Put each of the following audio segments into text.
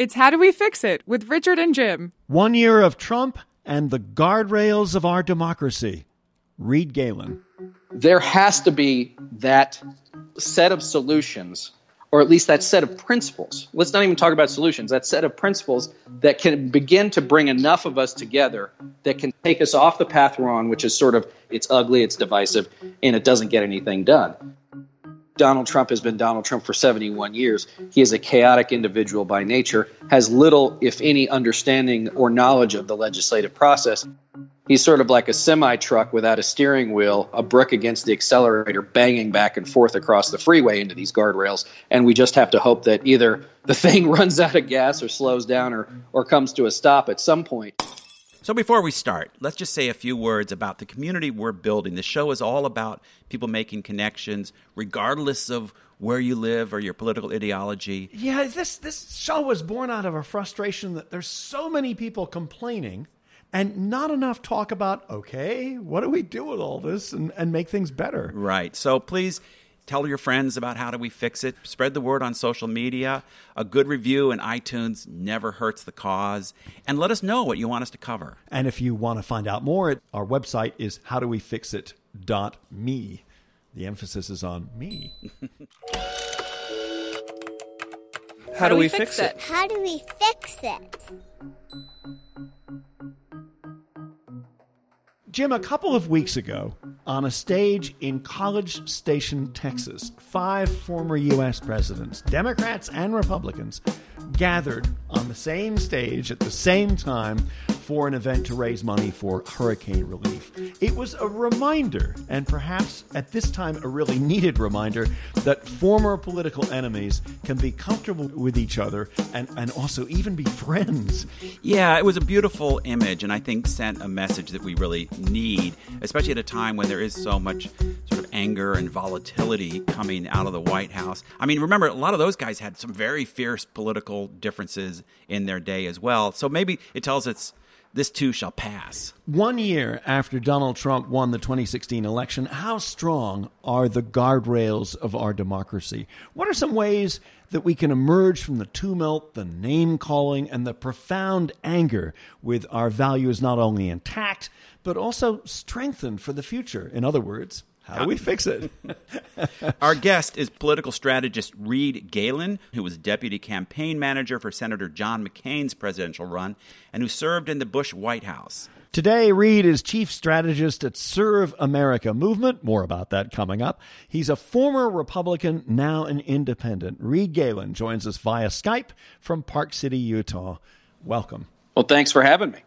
It's How Do We Fix It with Richard and Jim. One year of Trump and the guardrails of our democracy. Reed Galen. There has to be that set of solutions or at least that set of principles. Let's not even talk about solutions. That set of principles that can begin to bring enough of us together that can take us off the path we're on, which is sort of it's ugly, it's divisive, and it doesn't get anything done. Donald Trump has been Donald Trump for 71 years. He is a chaotic individual by nature, has little, if any, understanding or knowledge of the legislative process. He's sort of like a semi truck without a steering wheel, a brick against the accelerator, banging back and forth across the freeway into these guardrails. And we just have to hope that either the thing runs out of gas or slows down or, or comes to a stop at some point. So before we start, let's just say a few words about the community we're building. The show is all about people making connections, regardless of where you live or your political ideology. Yeah, this this show was born out of a frustration that there's so many people complaining and not enough talk about okay, what do we do with all this and, and make things better? Right. So please Tell your friends about how do we fix it. Spread the word on social media. A good review in iTunes never hurts the cause. And let us know what you want us to cover. And if you want to find out more, our website is howdowefixit.me. The emphasis is on me. How do we fix it? How do we fix it? Jim, a couple of weeks ago, on a stage in College Station, Texas, five former U.S. presidents, Democrats and Republicans, gathered on the same stage at the same time for an event to raise money for hurricane relief. It was a reminder, and perhaps at this time a really needed reminder, that former political enemies can be comfortable with each other and, and also even be friends. Yeah, it was a beautiful image, and I think sent a message that we really need, especially at a time when there is so much sort anger and volatility coming out of the White House. I mean, remember, a lot of those guys had some very fierce political differences in their day as well. So maybe it tells us this too shall pass. One year after Donald Trump won the 2016 election, how strong are the guardrails of our democracy? What are some ways that we can emerge from the tumult, the name calling, and the profound anger with our values not only intact, but also strengthened for the future? In other words, how do we fix it? Our guest is political strategist Reed Galen, who was deputy campaign manager for Senator John McCain's presidential run and who served in the Bush White House. Today, Reed is chief strategist at Serve America Movement. More about that coming up. He's a former Republican, now an independent. Reed Galen joins us via Skype from Park City, Utah. Welcome. Well, thanks for having me.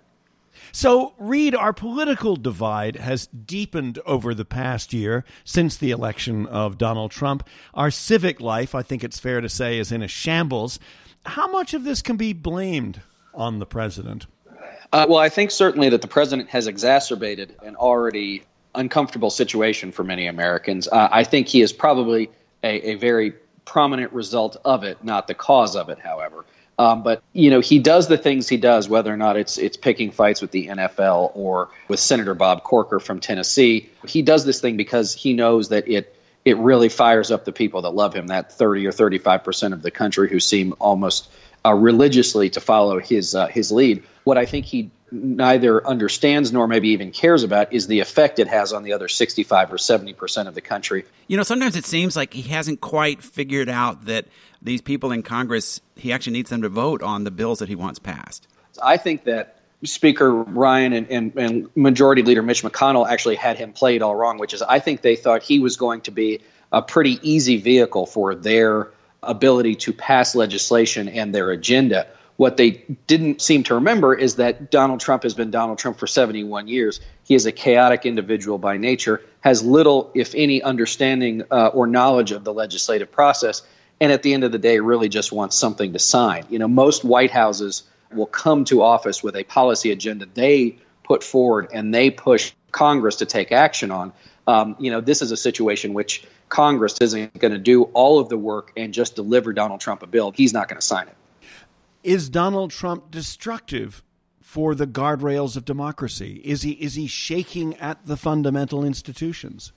So, Reed, our political divide has deepened over the past year since the election of Donald Trump. Our civic life, I think it's fair to say, is in a shambles. How much of this can be blamed on the president? Uh, well, I think certainly that the president has exacerbated an already uncomfortable situation for many Americans. Uh, I think he is probably a, a very prominent result of it, not the cause of it, however. Um, but you know he does the things he does, whether or not it's it's picking fights with the NFL or with Senator Bob Corker from Tennessee. He does this thing because he knows that it it really fires up the people that love him. That thirty or thirty five percent of the country who seem almost uh, religiously to follow his uh, his lead. What I think he neither understands nor maybe even cares about is the effect it has on the other 65 or 70 percent of the country. You know, sometimes it seems like he hasn't quite figured out that these people in Congress, he actually needs them to vote on the bills that he wants passed. I think that Speaker Ryan and, and, and Majority Leader Mitch McConnell actually had him played all wrong, which is I think they thought he was going to be a pretty easy vehicle for their ability to pass legislation and their agenda. What they didn't seem to remember is that Donald Trump has been Donald Trump for 71 years. He is a chaotic individual by nature, has little, if any, understanding uh, or knowledge of the legislative process, and at the end of the day, really just wants something to sign. You know, most White Houses will come to office with a policy agenda they put forward and they push Congress to take action on. Um, you know, this is a situation which Congress isn't going to do all of the work and just deliver Donald Trump a bill. He's not going to sign it. Is Donald Trump destructive for the guardrails of democracy? Is he is he shaking at the fundamental institutions?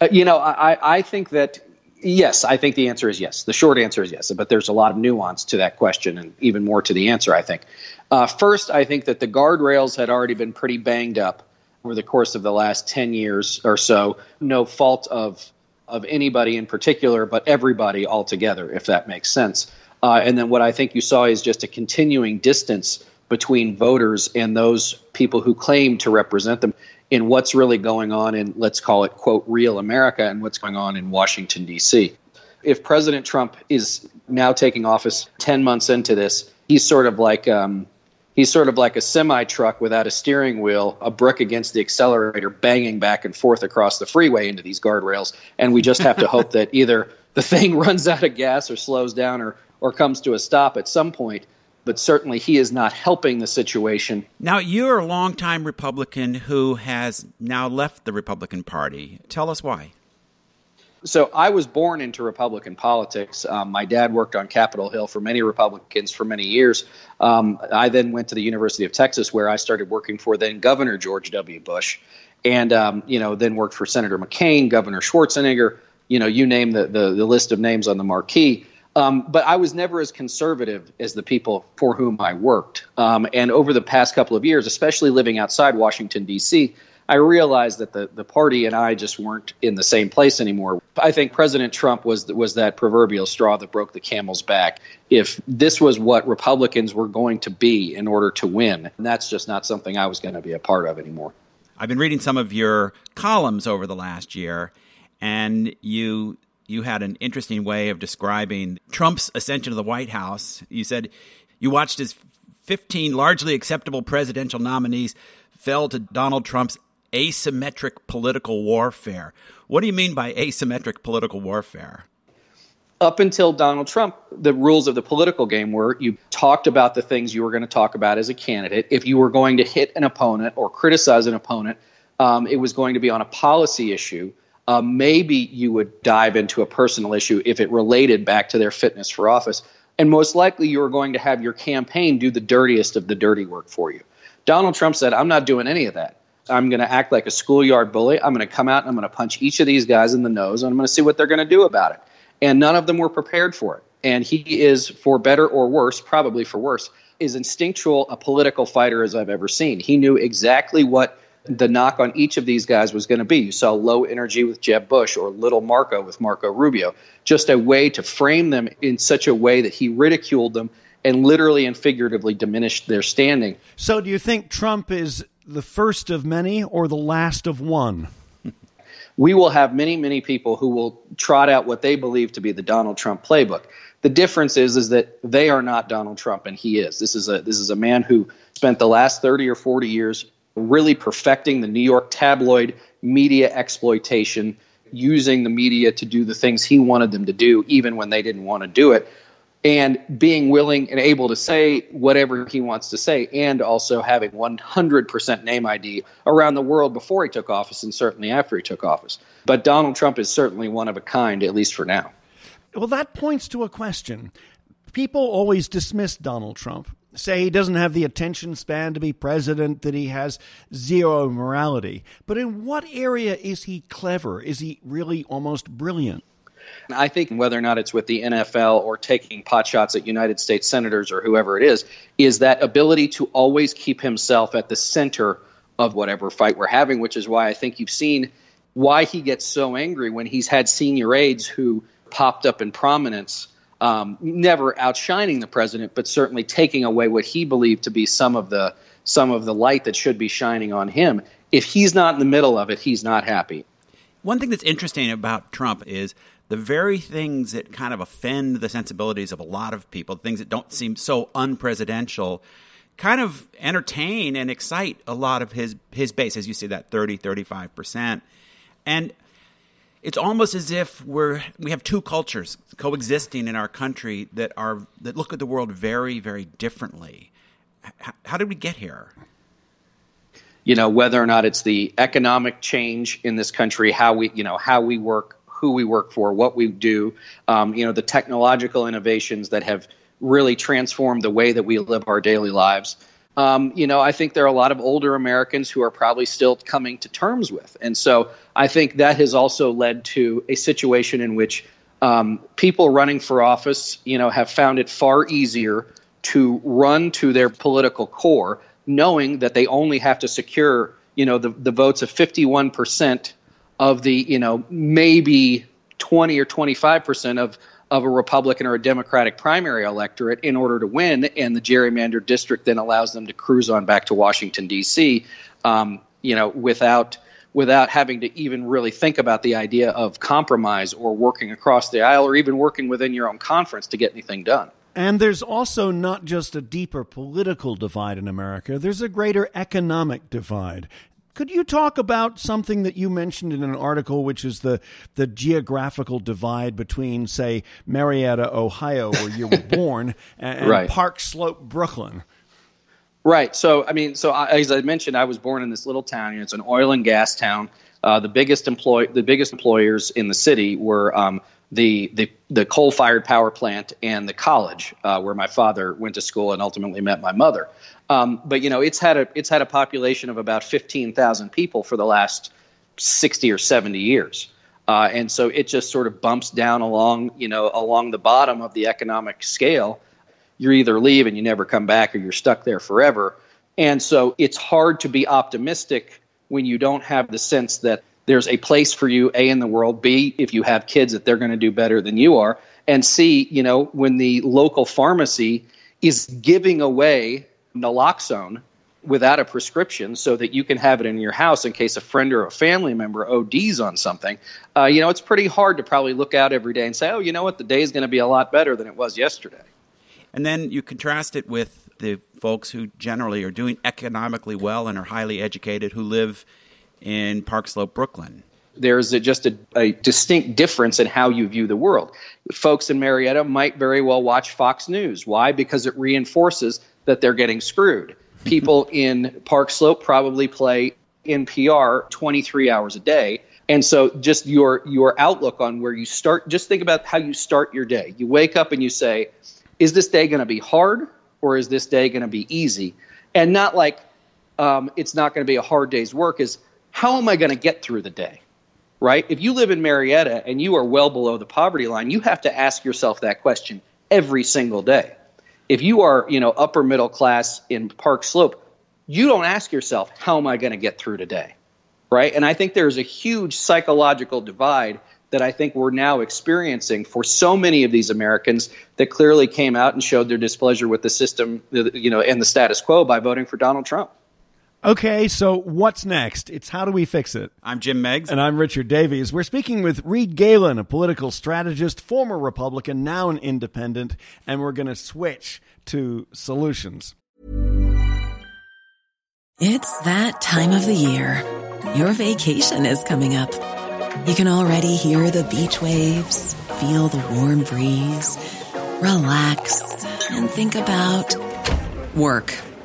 Uh, you know, I, I think that yes, I think the answer is yes. The short answer is yes, but there's a lot of nuance to that question and even more to the answer, I think. Uh, first, I think that the guardrails had already been pretty banged up over the course of the last 10 years or so, no fault of of anybody in particular, but everybody altogether, if that makes sense. Uh, and then what I think you saw is just a continuing distance between voters and those people who claim to represent them in what's really going on in, let's call it, quote, real America and what's going on in Washington, D.C. If President Trump is now taking office 10 months into this, he's sort of like um, he's sort of like a semi truck without a steering wheel, a brick against the accelerator, banging back and forth across the freeway into these guardrails. And we just have to hope that either the thing runs out of gas or slows down or, or comes to a stop at some point. But certainly he is not helping the situation. Now, you're a longtime Republican who has now left the Republican Party. Tell us why. So I was born into Republican politics. Um, my dad worked on Capitol Hill for many Republicans for many years. Um, I then went to the University of Texas, where I started working for then Governor George W. Bush, and um, you know then worked for Senator McCain, Governor Schwarzenegger. You know, you name the the, the list of names on the marquee. Um, but I was never as conservative as the people for whom I worked. Um, and over the past couple of years, especially living outside Washington D.C I realized that the, the party and I just weren't in the same place anymore. I think President Trump was was that proverbial straw that broke the camel's back. If this was what Republicans were going to be in order to win, that's just not something I was going to be a part of anymore. I've been reading some of your columns over the last year, and you you had an interesting way of describing Trump's ascension to the White House. You said you watched his 15 largely acceptable presidential nominees fell to Donald Trump's asymmetric political warfare. What do you mean by asymmetric political warfare? Up until Donald Trump, the rules of the political game were you talked about the things you were going to talk about as a candidate. If you were going to hit an opponent or criticize an opponent, um, it was going to be on a policy issue. Uh, maybe you would dive into a personal issue if it related back to their fitness for office. And most likely, you were going to have your campaign do the dirtiest of the dirty work for you. Donald Trump said, I'm not doing any of that. I'm going to act like a schoolyard bully. I'm going to come out and I'm going to punch each of these guys in the nose and I'm going to see what they're going to do about it. And none of them were prepared for it. And he is, for better or worse, probably for worse, is instinctual a political fighter as I've ever seen. He knew exactly what the knock on each of these guys was going to be. You saw low energy with Jeb Bush or little Marco with Marco Rubio, just a way to frame them in such a way that he ridiculed them and literally and figuratively diminished their standing. So, do you think Trump is the first of many or the last of one? we will have many, many people who will trot out what they believe to be the Donald Trump playbook. The difference is, is that they are not Donald Trump, and he is. This is a this is a man who spent the last thirty or forty years really perfecting the New York tabloid media exploitation, using the media to do the things he wanted them to do, even when they didn't want to do it and being willing and able to say whatever he wants to say, and also having 100% name ID around the world before he took office and certainly after he took office. But Donald Trump is certainly one of a kind, at least for now. Well, that points to a question. People always dismiss Donald Trump, say he doesn't have the attention span to be president, that he has zero morality. But in what area is he clever? Is he really almost brilliant? I think whether or not it's with the NFL or taking pot shots at United States senators or whoever it is, is that ability to always keep himself at the center of whatever fight we're having, which is why I think you've seen why he gets so angry when he's had senior aides who popped up in prominence, um, never outshining the president, but certainly taking away what he believed to be some of the some of the light that should be shining on him. If he's not in the middle of it, he's not happy. One thing that's interesting about Trump is the very things that kind of offend the sensibilities of a lot of people, things that don't seem so unpresidential, kind of entertain and excite a lot of his his base, as you see that 30, 35%. And it's almost as if we're we have two cultures coexisting in our country that are that look at the world very, very differently. How, how did we get here? you know whether or not it's the economic change in this country how we you know how we work who we work for what we do um, you know the technological innovations that have really transformed the way that we live our daily lives. Um, you know i think there are a lot of older americans who are probably still coming to terms with. And so i think that has also led to a situation in which um, people running for office you know have found it far easier to run to their political core knowing that they only have to secure, you know, the, the votes of 51% of the, you know, maybe 20 or 25% of, of a Republican or a Democratic primary electorate in order to win. And the gerrymandered district then allows them to cruise on back to Washington, D.C., um, you know, without without having to even really think about the idea of compromise or working across the aisle or even working within your own conference to get anything done. And there's also not just a deeper political divide in America, there's a greater economic divide. Could you talk about something that you mentioned in an article, which is the, the geographical divide between, say, Marietta, Ohio, where you were born, and, right. Park Slope, Brooklyn? Right. So, I mean, so I, as I mentioned, I was born in this little town. It's an oil and gas town. Uh, the biggest employ the biggest employers in the city were um, the the, the coal fired power plant and the college uh, where my father went to school and ultimately met my mother. Um, but you know, it's had a it's had a population of about fifteen thousand people for the last sixty or seventy years. Uh, and so it just sort of bumps down along, you know, along the bottom of the economic scale. You either leave and you never come back, or you're stuck there forever. And so it's hard to be optimistic when you don't have the sense that there's a place for you a in the world b if you have kids that they're going to do better than you are and c you know when the local pharmacy is giving away naloxone without a prescription so that you can have it in your house in case a friend or a family member ODs on something, uh, you know, it's pretty hard to probably look out every day and say, oh, you know what, the day is going to be a lot better than it was yesterday. And then you contrast it with the folks who generally are doing economically well and are highly educated who live in Park Slope, Brooklyn. There's a, just a, a, distinct difference in how you view the world. Folks in Marietta might very well watch Fox News. Why? Because it reinforces that they're getting screwed. People in Park Slope probably play NPR 23 hours a day. And so just your your outlook on where you start just think about how you start your day. You wake up and you say, is this day going to be hard or is this day going to be easy? And not like um, it's not going to be a hard day's work is how am I going to get through the day? Right? If you live in Marietta and you are well below the poverty line, you have to ask yourself that question every single day. If you are, you know, upper middle class in Park Slope, you don't ask yourself, how am I going to get through today? Right? And I think there's a huge psychological divide that I think we're now experiencing for so many of these Americans that clearly came out and showed their displeasure with the system, you know, and the status quo by voting for Donald Trump. Okay, so what's next? It's How Do We Fix It? I'm Jim Meigs. And I'm Richard Davies. We're speaking with Reed Galen, a political strategist, former Republican, now an independent, and we're going to switch to solutions. It's that time of the year. Your vacation is coming up. You can already hear the beach waves, feel the warm breeze, relax, and think about work.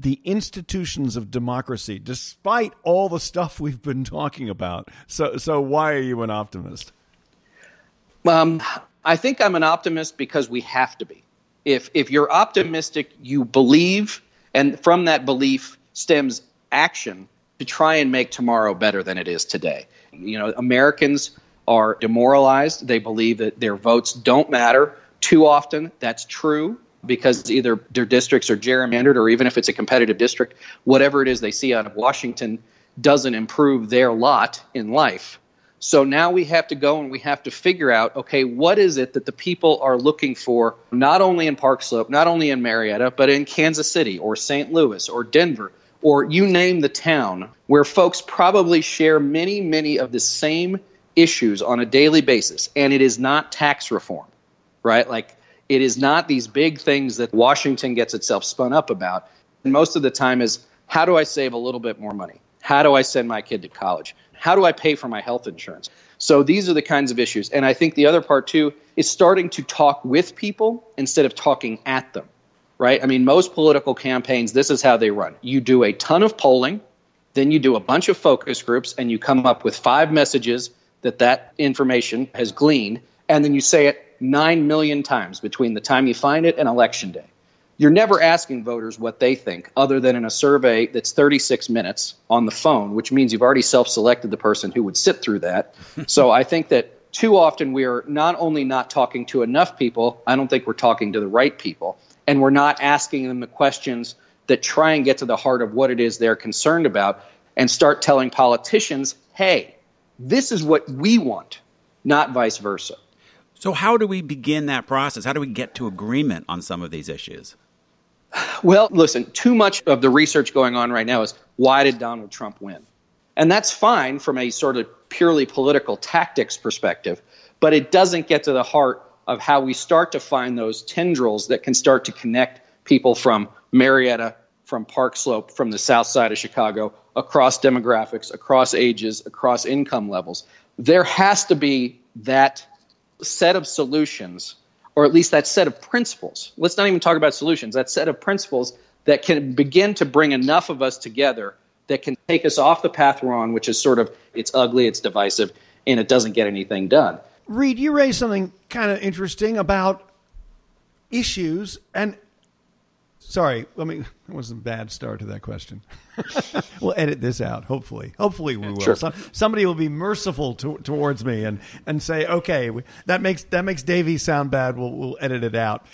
the institutions of democracy, despite all the stuff we've been talking about. So, so why are you an optimist? Um, I think I'm an optimist because we have to be. If if you're optimistic, you believe, and from that belief stems action to try and make tomorrow better than it is today. You know, Americans are demoralized. They believe that their votes don't matter too often. That's true because either their districts are gerrymandered or even if it's a competitive district, whatever it is they see out of Washington doesn't improve their lot in life. So now we have to go and we have to figure out okay, what is it that the people are looking for, not only in Park Slope, not only in Marietta, but in Kansas City or St. Louis or Denver or you name the town where folks probably share many, many of the same issues on a daily basis. And it is not tax reform, right? Like it is not these big things that Washington gets itself spun up about. And most of the time is how do I save a little bit more money? How do I send my kid to college? How do I pay for my health insurance? So these are the kinds of issues. And I think the other part too is starting to talk with people instead of talking at them, right? I mean, most political campaigns, this is how they run. You do a ton of polling, then you do a bunch of focus groups, and you come up with five messages that that information has gleaned, and then you say it nine million times between the time you find it and election day. You're never asking voters what they think, other than in a survey that's 36 minutes on the phone, which means you've already self selected the person who would sit through that. so I think that too often we are not only not talking to enough people, I don't think we're talking to the right people. And we're not asking them the questions that try and get to the heart of what it is they're concerned about and start telling politicians, hey, this is what we want, not vice versa. So, how do we begin that process? How do we get to agreement on some of these issues? Well, listen, too much of the research going on right now is why did Donald Trump win? And that's fine from a sort of purely political tactics perspective, but it doesn't get to the heart of how we start to find those tendrils that can start to connect people from Marietta, from Park Slope, from the south side of Chicago, across demographics, across ages, across income levels. There has to be that set of solutions or at least that set of principles. Let's not even talk about solutions, that set of principles that can begin to bring enough of us together that can take us off the path we're on, which is sort of it's ugly, it's divisive, and it doesn't get anything done. Reed, you raised something kind of interesting about issues and Sorry, I mean that was a bad start to that question. we'll edit this out. Hopefully, hopefully we will. Sure. Some, somebody will be merciful to, towards me and, and say, okay, that makes that makes Davey sound bad. We'll we'll edit it out.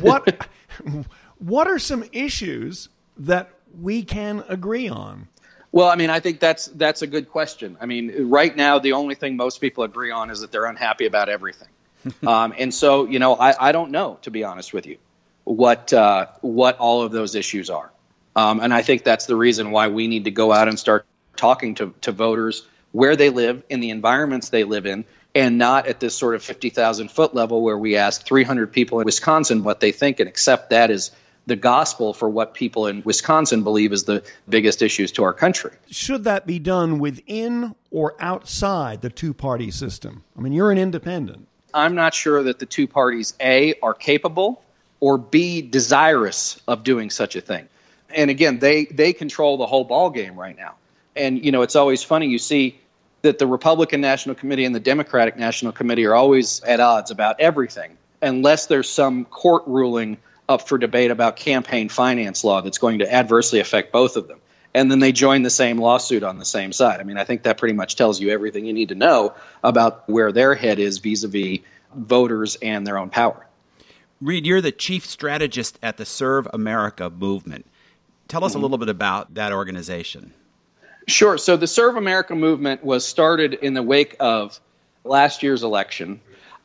What what are some issues that we can agree on? Well, I mean, I think that's that's a good question. I mean, right now the only thing most people agree on is that they're unhappy about everything, um, and so you know, I, I don't know to be honest with you what uh, what all of those issues are. Um, and I think that's the reason why we need to go out and start talking to, to voters where they live, in the environments they live in, and not at this sort of 50,000 foot level where we ask 300 people in Wisconsin what they think and accept that as the gospel for what people in Wisconsin believe is the biggest issues to our country. Should that be done within or outside the two party system? I mean, you're an independent. I'm not sure that the two parties, A, are capable or be desirous of doing such a thing. And again, they they control the whole ball game right now. And you know, it's always funny you see that the Republican National Committee and the Democratic National Committee are always at odds about everything unless there's some court ruling up for debate about campaign finance law that's going to adversely affect both of them. And then they join the same lawsuit on the same side. I mean, I think that pretty much tells you everything you need to know about where their head is vis a vis voters and their own power. Reed, you're the chief strategist at the Serve America movement. Tell us mm-hmm. a little bit about that organization. Sure. So, the Serve America movement was started in the wake of last year's election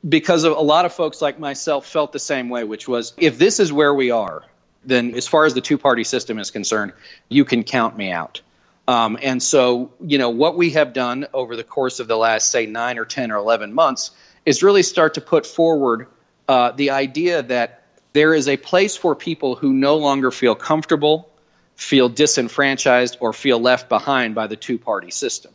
because a lot of folks like myself felt the same way, which was if this is where we are, then as far as the two party system is concerned, you can count me out. Um, and so, you know, what we have done over the course of the last, say, nine or 10 or 11 months is really start to put forward uh, the idea that there is a place for people who no longer feel comfortable, feel disenfranchised, or feel left behind by the two party system.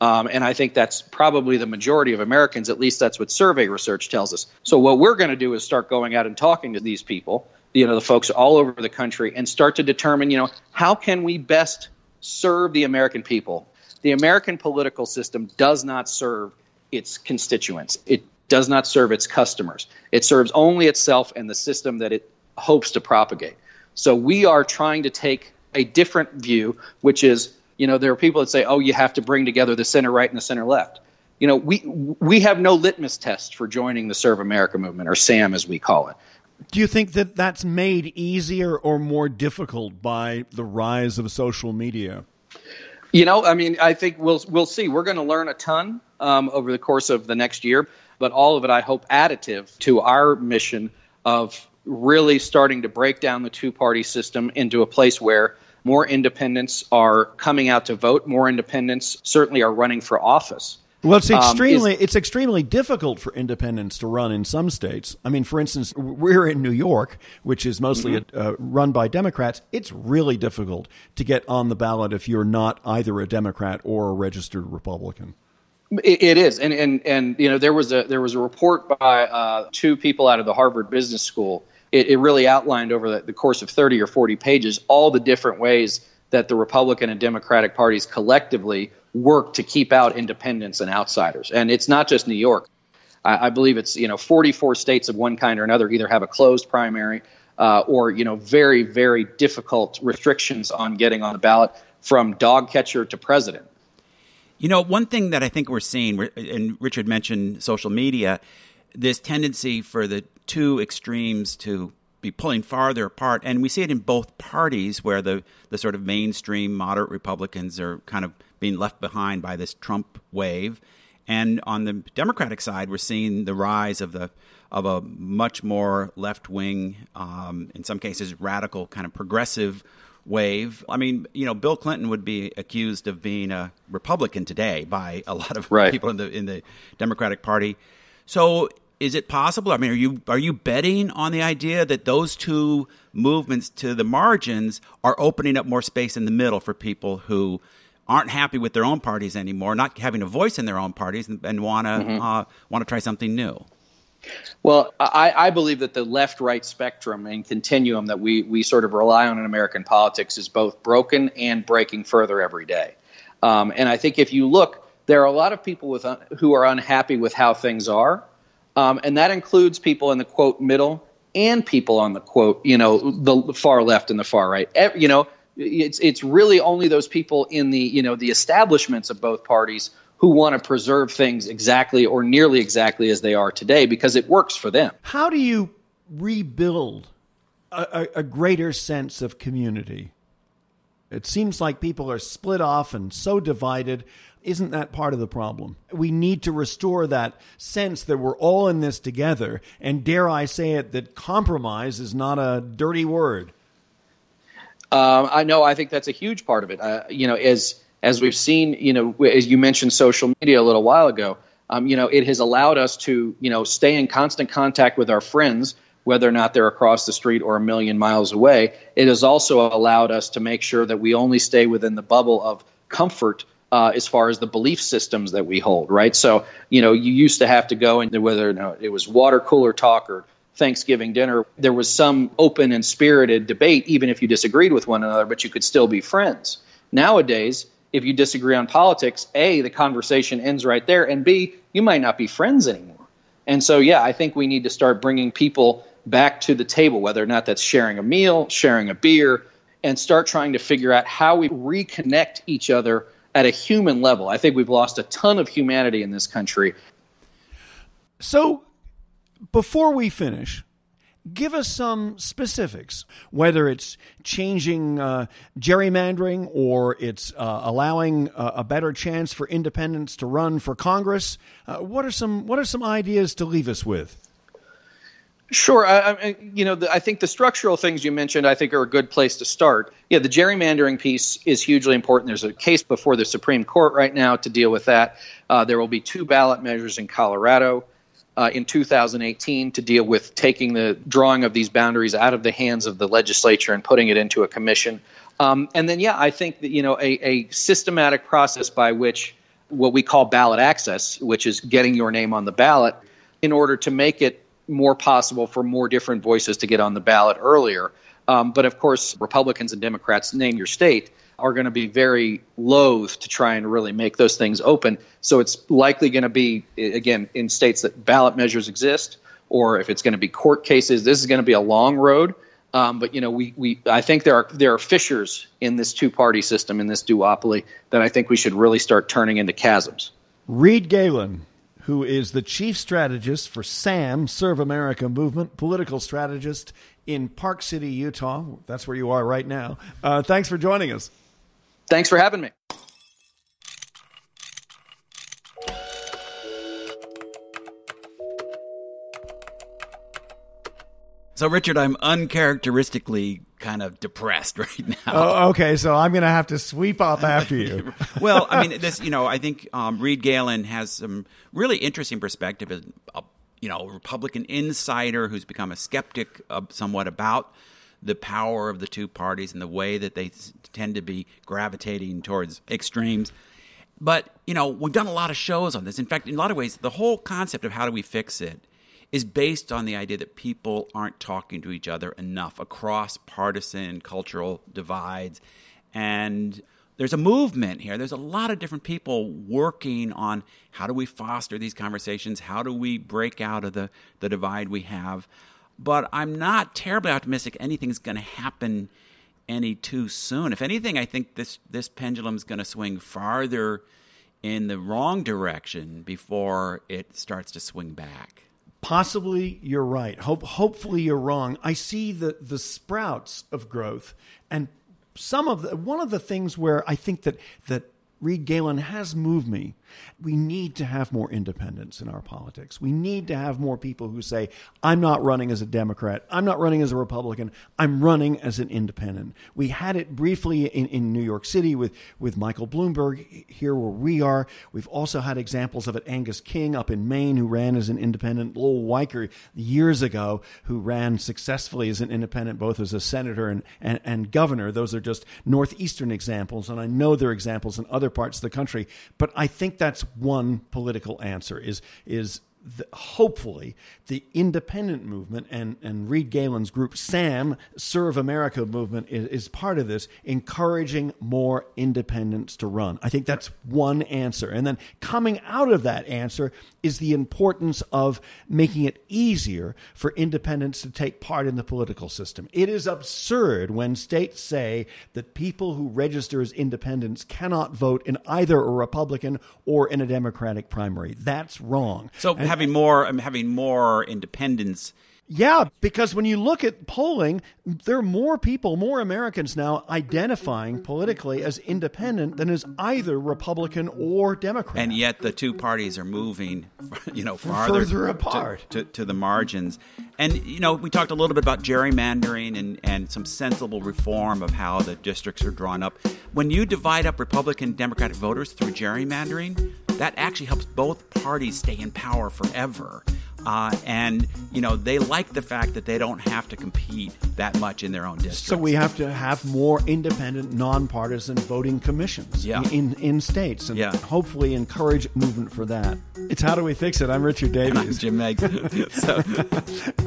Um, and I think that's probably the majority of Americans, at least that's what survey research tells us. So, what we're going to do is start going out and talking to these people, you know, the folks all over the country, and start to determine, you know, how can we best serve the American people. The American political system does not serve its constituents. It does not serve its customers. It serves only itself and the system that it hopes to propagate. So we are trying to take a different view, which is, you know, there are people that say, oh, you have to bring together the center right and the center left. You know, we we have no litmus test for joining the Serve America movement, or SAM as we call it. Do you think that that's made easier or more difficult by the rise of social media? You know, I mean, I think we'll we'll see. We're going to learn a ton um, over the course of the next year, but all of it, I hope, additive to our mission of really starting to break down the two-party system into a place where more independents are coming out to vote, more independents certainly are running for office. Well, it's extremely um, is, it's extremely difficult for independents to run in some states. I mean, for instance, we're in New York, which is mostly mm-hmm. uh, run by Democrats. It's really difficult to get on the ballot if you're not either a Democrat or a registered Republican. it, it is, and and and you know, there was a there was a report by uh, two people out of the Harvard Business School. It, it really outlined over the, the course of thirty or forty pages all the different ways that the Republican and Democratic parties collectively work to keep out independents and outsiders. And it's not just New York. I, I believe it's you know 44 states of one kind or another either have a closed primary uh, or you know very very difficult restrictions on getting on the ballot from dog catcher to president. You know, one thing that I think we're seeing, and Richard mentioned social media, this tendency for the two extremes to be pulling farther apart, and we see it in both parties, where the the sort of mainstream moderate Republicans are kind of being left behind by this Trump wave. And on the Democratic side, we're seeing the rise of the of a much more left wing, um, in some cases radical, kind of progressive wave. I mean, you know, Bill Clinton would be accused of being a Republican today by a lot of right. people in the in the Democratic Party. So, is it possible? I mean, are you are you betting on the idea that those two movements to the margins are opening up more space in the middle for people who aren't happy with their own parties anymore, not having a voice in their own parties, and, want to want to try something new. Well, I, I, believe that the left-right spectrum and continuum that we we sort of rely on in American politics is both broken and breaking further every day. Um, and I think if you look, there are a lot of people with uh, who are unhappy with how things are, um, and that includes people in the quote middle and people on the quote you know the far left and the far right. you know, it's it's really only those people in the you know the establishments of both parties who want to preserve things exactly or nearly exactly as they are today because it works for them. How do you rebuild a, a, a greater sense of community? It seems like people are split off and so divided. Isn't that part of the problem? We need to restore that sense that we're all in this together. And dare I say it, that compromise is not a dirty word. Um, I know. I think that's a huge part of it. Uh, you know, as as we've seen, you know, as you mentioned, social media a little while ago. Um, you know, it has allowed us to, you know, stay in constant contact with our friends, whether or not they're across the street or a million miles away. It has also allowed us to make sure that we only stay within the bubble of comfort uh, as far as the belief systems that we hold, right? So, you know, you used to have to go and whether or not it was water cooler talk or Thanksgiving dinner, there was some open and spirited debate, even if you disagreed with one another, but you could still be friends. Nowadays, if you disagree on politics, A, the conversation ends right there, and B, you might not be friends anymore. And so, yeah, I think we need to start bringing people back to the table, whether or not that's sharing a meal, sharing a beer, and start trying to figure out how we reconnect each other at a human level. I think we've lost a ton of humanity in this country. So, before we finish, Give us some specifics, whether it's changing uh, gerrymandering or it's uh, allowing a better chance for independents to run for Congress. Uh, what are some What are some ideas to leave us with? Sure. I, I, you know, the, I think the structural things you mentioned, I think, are a good place to start. Yeah, the gerrymandering piece is hugely important. There's a case before the Supreme Court right now to deal with that. Uh, there will be two ballot measures in Colorado uh, in 2018 to deal with taking the drawing of these boundaries out of the hands of the legislature and putting it into a commission. Um, and then, yeah, I think that you know a, a systematic process by which what we call ballot access, which is getting your name on the ballot, in order to make it more possible for more different voices to get on the ballot earlier. Um, but of course, Republicans and Democrats, name your state, are going to be very loath to try and really make those things open. So it's likely going to be, again, in states that ballot measures exist, or if it's going to be court cases, this is going to be a long road. Um, but you know, we, we I think there are there are fissures in this two party system in this duopoly that I think we should really start turning into chasms. Reed Galen, who is the chief strategist for SAM, Serve America Movement, political strategist in Park City, Utah. That's where you are right now. Uh, thanks for joining us. Thanks for having me. So, Richard, I'm uncharacteristically kind of depressed right now. Oh, okay. So I'm going to have to sweep up after you. well, I mean, this, you know, I think um, Reed Galen has some really interesting perspective as a, you know, Republican insider who's become a skeptic uh, somewhat about the power of the two parties and the way that they tend to be gravitating towards extremes. But, you know, we've done a lot of shows on this. In fact, in a lot of ways, the whole concept of how do we fix it is based on the idea that people aren't talking to each other enough across partisan cultural divides. And there's a movement here. There's a lot of different people working on how do we foster these conversations? How do we break out of the, the divide we have? But I'm not terribly optimistic anything's going to happen any too soon. If anything, I think this, this pendulum is going to swing farther in the wrong direction before it starts to swing back. Possibly you're right. Hope, hopefully you're wrong. I see the, the sprouts of growth and some of the, one of the things where I think that, that Reed Galen has moved me we need to have more independence in our politics. We need to have more people who say, I'm not running as a Democrat. I'm not running as a Republican. I'm running as an independent. We had it briefly in, in New York City with, with Michael Bloomberg here where we are. We've also had examples of it. Angus King up in Maine, who ran as an independent. Lowell Weicker years ago, who ran successfully as an independent, both as a senator and, and, and governor. Those are just Northeastern examples. And I know there are examples in other parts of the country. But I think that's one political answer is is the, hopefully the independent movement and, and Reed Galen's group, SAM, Serve America movement, is, is part of this, encouraging more independents to run. I think that's one answer. And then coming out of that answer is the importance of making it easier for independents to take part in the political system. It is absurd when states say that people who register as independents cannot vote in either a Republican or in a Democratic primary. That's wrong. So and, having more um, having more independence yeah, because when you look at polling, there are more people, more Americans now identifying politically as independent than as either Republican or Democrat. And yet the two parties are moving, you know, farther further apart to, to, to, the margins. And you know, we talked a little bit about gerrymandering and, and some sensible reform of how the districts are drawn up. When you divide up Republican Democratic voters through gerrymandering, that actually helps both parties stay in power forever. Uh, and you know they like the fact that they don't have to compete that much in their own district. So we have to have more independent, nonpartisan voting commissions yeah. in in states, and yeah. hopefully encourage movement for that. It's how do we fix it? I'm Richard Davies. And I'm Jim Meigs. so.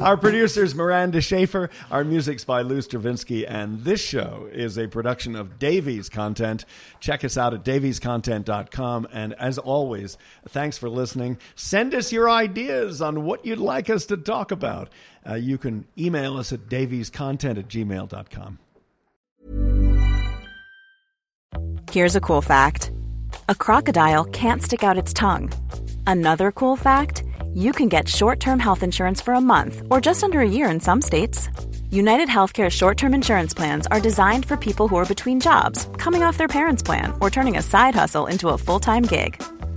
Our producers Miranda Schaefer. Our music's by Lou Stravinsky, and this show is a production of Davies Content. Check us out at daviescontent.com. And as always, thanks for listening. Send us your ideas on what you'd like us to talk about. Uh, you can email us at daviescontent at gmail.com. Here's a cool fact a crocodile can't stick out its tongue. Another cool fact you can get short term health insurance for a month or just under a year in some states. United Healthcare short term insurance plans are designed for people who are between jobs, coming off their parents' plan, or turning a side hustle into a full time gig.